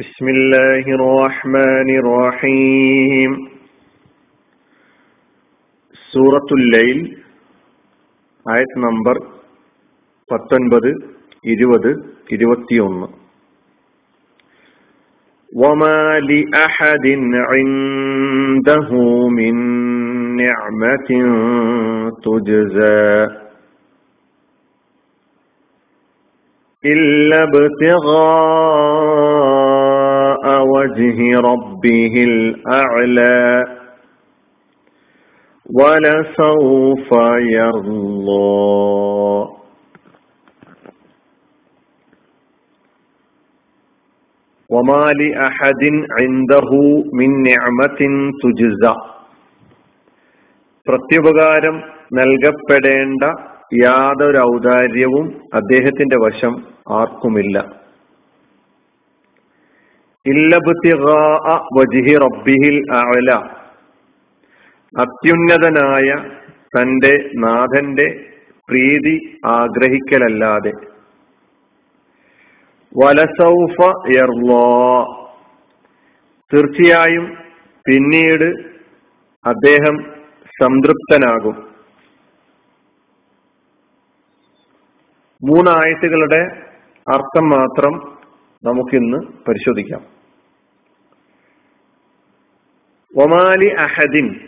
بسم الله الرحمن الرحيم സൂറത്തുൽ ലൈൽ ആയത് നമ്പർ പത്തൊൻപത് ഇരുപത് ഇരുപത്തിയൊന്ന് وما لأحد عنده من نعمة تجزى إلا ابتغاء وجه ربه الأعلى ولسوف يرضى وما لأحد عنده من نعمة تجزى പ്രത്യുപകാരം നൽകപ്പെടേണ്ട യാതൊരു ഔദാര്യവും അദ്ദേഹത്തിന്റെ വശം ആർക്കുമില്ല വജിഹി റബ്ബിഹിൽ അഅല അത്യുന്നതനായ തന്റെ നാഥന്റെ പ്രീതി ആഗ്രഹിക്കലല്ലാതെ. വലസൗഫ തീർച്ചയായും പിന്നീട് അദ്ദേഹം സംതൃപ്തനാകും. മൂന്നായത്തുകളുടെ അർത്ഥം മാത്രം നമുക്കിന്ന് പരിശോധിക്കാം. ഒമാലി അഹദിൻ.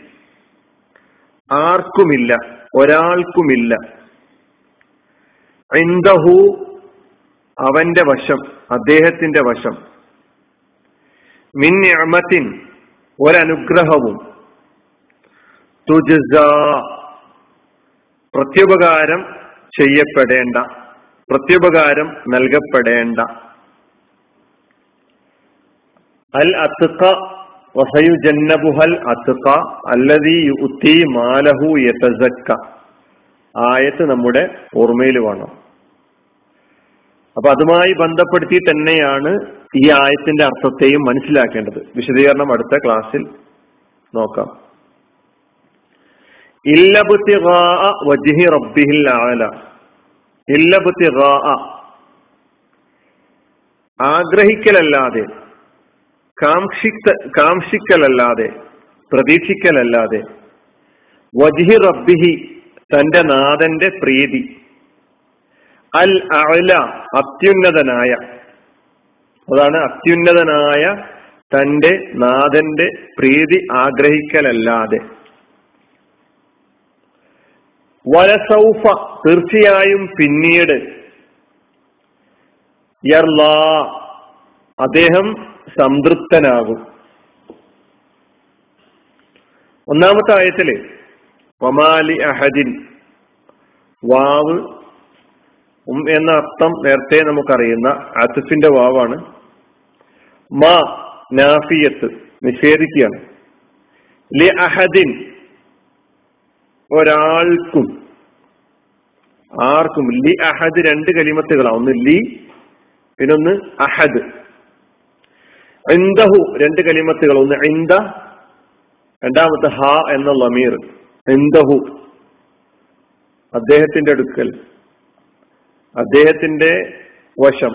ആർക്കുമില്ല ഒരാൾക്കുമില്ല. ഇന്ദഹു അവന്റെ വശം അദ്ദേഹത്തിന്റെ വശം. മിൻ അമത്തിൻ ഒരനുഗ്രഹവും. തുജസ പ്രത്യുപകാരം ചെയ്യപ്പെടേണ്ട പ്രത്യുപകാരം നൽകപ്പെടേണ്ട. അൽ അത്തുക്ക വസയുജന്നബുഹൽ അത്തുക്ക അല്ലതി യുത്തി മാലഹു യതസക്ക. ആയത്ത് നമ്മുടെ ഓർമ്മയിൽ വേണം. അപ്പൊ അതുമായി ബന്ധപ്പെടുത്തി തന്നെയാണ് ഈ ആയത്തിന്റെ അർത്ഥത്തെയും മനസ്സിലാക്കേണ്ടത്. വിശദീകരണം അടുത്ത ക്ലാസ്സിൽ നോക്കാം. ആഗ്രഹിക്കലല്ലാതെ കാംക്ഷിക്ക കാംക്ഷിക്കലല്ലാതെ പ്രതീക്ഷിക്കലല്ലാതെ വജിഹി റബ്ബിഹി തന്റെ നാഥന്റെ പ്രീതി അൽ അല അത്യുന്നതനായ അതാണ് അത്യുന്നതനായ തന്റെ നാഥന്റെ പ്രീതി ആഗ്രഹിക്കലല്ലാതെ. വലസൗഫ തീർച്ചയായും പിന്നീട് യർലാ അദ്ദേഹം സംതൃപ്തനാകും. ഒന്നാമത്തെ ആയത്തിൽ ഒമാലി അഹദിൻ. വാവ് എന്ന അർത്ഥം നേരത്തെ നമുക്കറിയുന്ന അതിഫിന്റെ വാവാണ്. മാ നാഫിയത്ത് നിഷേധിക്കുകയാണ്. ലി അഹദിൻ ഒരാൾക്കും ആർക്കും ലി അഹദ് രണ്ട് കലിമത്തുകളാണ്. ഒന്ന് ലി പിന്നൊന്ന് അഹദ്. ഇന്ദഹു രണ്ട് കലിമത്തുകൾ. ഒന്ന് ഇന്ദ രണ്ടാമത്തെ ഹ എന്ന ലമീർ ഇന്ദഹു അദ്ദേഹത്തിന്റെ അടുക്കൽ. അദ്ദേഹത്തിന്റെ വശം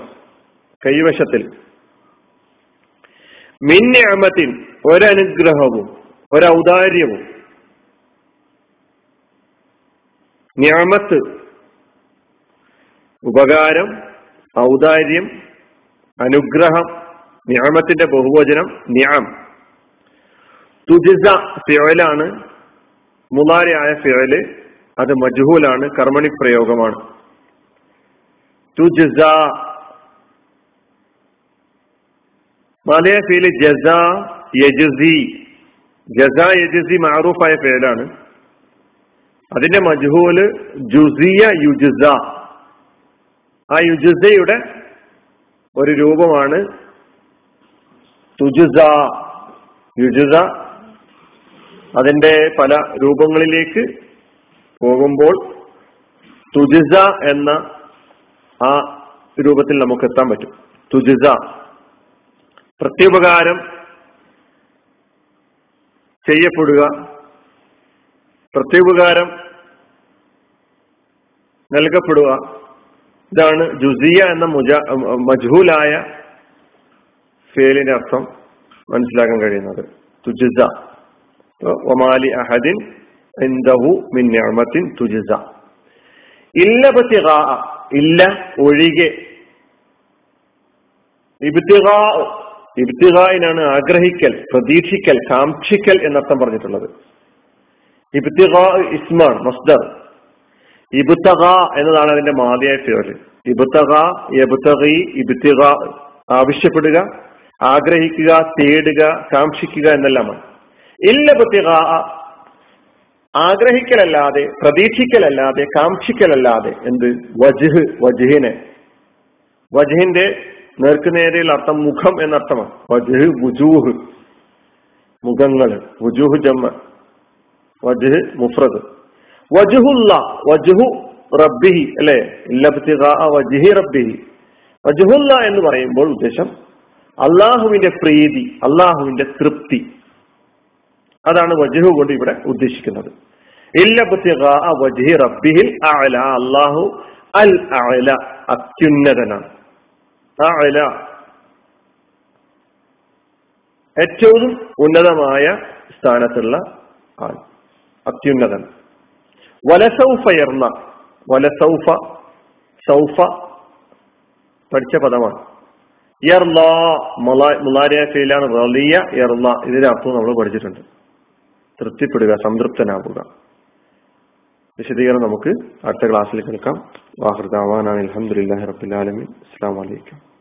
കൈവശത്തിൽ. മിന്നമത്തിൻ ഒരനുഗ്രഹവും ഒരൗദാര്യവും. ഞാമത്ത് ഉപകാരം ഔദാര്യം അനുഗ്രഹം ഞാമത്തിന്റെ ബഹുവചനം ന്യാം. തുജിസ ഫിയോലാണ് മുലാരിയായ ഫിയോൽ അത് മജ്ഹൂലാണ് കർമ്മണി പ്രയോഗമാണ് തുജിസ മാലയ ജസ യജുസി. ജസ യജുസി മാറൂഫായ ഫിയലാണ് അതിന്റെ മജ്ഹൂൽ ജുസിയ യുജിസ. ആ യുജിസയുടെ ഒരു രൂപമാണ് തുജുസ യുജുസ. അതിന്റെ പല രൂപങ്ങളിലേക്ക് പോകുമ്പോൾ തുജിസ എന്ന ആ രൂപത്തിൽ നമുക്ക് എത്താൻ പറ്റും. തുജിസ. പ്രത്യുപകാരം ചെയ്യപ്പെടുക. പ്രത്യുപകാരം നൽകപ്പെടുക. ഇതാണ് ജുസിയ എന്ന മുജ മജ്ഹൂലായ ഫേലിന്റെ അർത്ഥം മനസ്സിലാക്കാൻ കഴിയുന്നത്. തുജിസ. ഒമാലി അഹദിൻ മിൻ നിഅമത്തിൻ തുജിസ. ഇല്ല ഇല്ല ഒഴികെ. ഇബ്തിഗാ ഇബ്തിഗായിനാണ് ആഗ്രഹിക്കൽ പ്രതീക്ഷിക്കൽ കാക്ഷിക്കൽ എന്നർത്ഥം പറഞ്ഞിട്ടുള്ളത്. ഇബ്തിഹാ ഇസ്മാൻ മസ്ദർ. ഇബുത്തഹ എന്നതാണ് അതിന്റെ മാതിയായ പേര്. ഇബുത്തഹ എബുത്തഹി ഇബ്തിഹ ആവശ്യപ്പെടുക ആഗ്രഹിക്കുക തേടുക കാക്ഷിക്കുക എന്നെല്ലാമാണ്. ഇല്ല പ്രത്യേക ആഗ്രഹിക്കലല്ലാതെ പ്രതീക്ഷിക്കലല്ലാതെ കാക്ഷിക്കലല്ലാതെ എന്ത്? വജുഹ് വജുഹിനെ. വജുഹിന്റെ നേർക്കു നേർക്കുനേരെയുള്ള അർത്ഥം മുഖം എന്നർത്ഥമാണ്. വജുഹ് വുജൂഹ്. മുഖങ്ങൾ വുജൂഹ് ജമ്മ. വജുഹ് മുഫ്രദ്. വജുഹുല്ല വജുഹു റബ്ബിഹി അല്ലെ? വജ്ഹി റബ്ബിഹി. വജുഹുല്ല എന്ന് പറയുമ്പോൾ ഉദ്ദേശം അള്ളാഹുവിന്റെ പ്രീതി അള്ളാഹുവിന്റെ തൃപ്തി. അതാണ് വജഹു കൊണ്ട് ഇവിടെ ഉദ്ദേശിക്കുന്നത്. അള്ളാഹു അൽ അഅല അത്യുന്നതനാണ്. ഏറ്റവും ഉന്നതമായ സ്ഥാനത്തുള്ള ആൾ അത്യുന്നതൻ. വലസൗഫയർന്ന വലസൗഫ സൗഫ പഠിച്ച പദമാണ്. യർല മുലാരിയ ഫീലാണ് ഇതിന്റെ അർത്ഥം നമ്മൾ പഠിച്ചിട്ടുണ്ട്. തൃപ്തിപ്പെടുക സംതൃപ്തനാവുക. വിശദീകരണം നമുക്ക് അടുത്ത ക്ലാസ്സിൽ കേൾക്കാം വാഹൃദാവാനാണ് അലഹമുല്ലാ റബുലാലമി അസ്സാം വലൈക്കും